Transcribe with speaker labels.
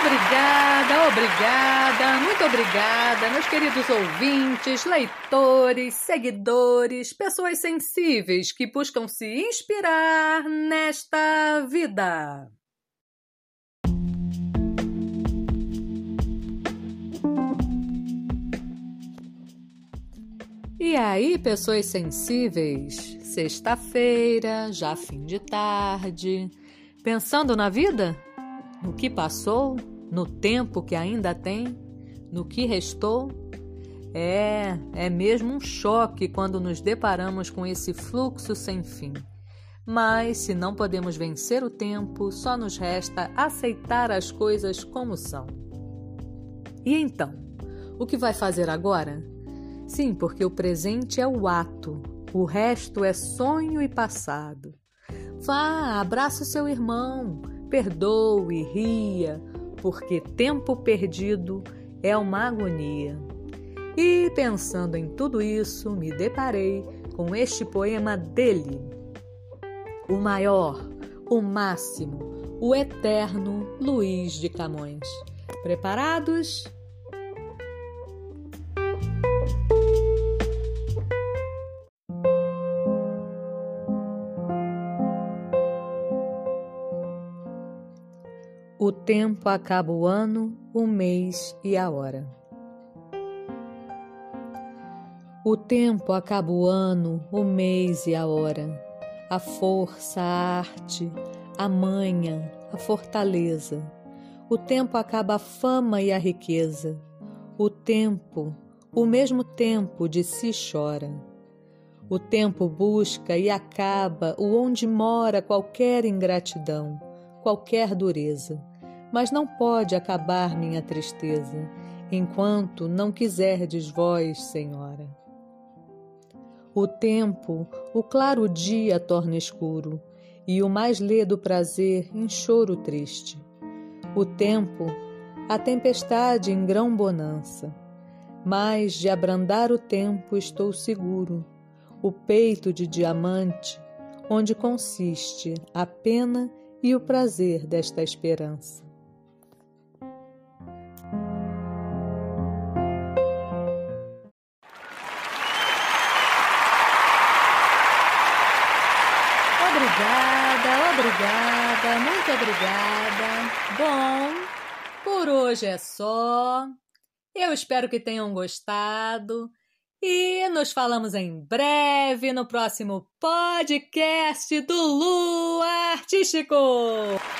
Speaker 1: Obrigada, obrigada, muito obrigada, meus queridos ouvintes, leitores, seguidores, pessoas sensíveis que buscam se inspirar nesta vida. E aí, pessoas sensíveis? Sexta-feira, já fim de tarde. Pensando na vida? No que passou? No tempo que ainda tem? No que restou? É, é mesmo um choque quando nos deparamos com esse fluxo sem fim. Mas se não podemos vencer o tempo, só nos resta aceitar as coisas como são. E então, o que vai fazer agora? Sim, porque o presente é o ato, o resto é sonho e passado. Vá, abraça seu irmão, perdoe, ria, porque tempo perdido é uma agonia. E pensando em tudo isso, me deparei com este poema dele. O maior, o máximo, o eterno Luiz de Camões. Preparados? O tempo acaba o ano, o mês e a hora. O tempo acaba o ano, o mês e a hora. A força, a arte, a manha, a fortaleza. O tempo acaba a fama e a riqueza. O tempo, o mesmo tempo de si chora. O tempo busca e acaba o onde mora qualquer ingratidão qualquer dureza, mas não pode acabar minha tristeza, enquanto não quiserdes vós, Senhora. O tempo, o claro dia torna escuro, e o mais ledo prazer em choro triste. O tempo, a tempestade em grão bonança. Mas de abrandar o tempo estou seguro, o peito de diamante, onde consiste a pena e o prazer desta esperança. Obrigada, obrigada, muito obrigada. Bom, por hoje é só. Eu espero que tenham gostado. E nos falamos em breve no próximo podcast do 谢谢狗。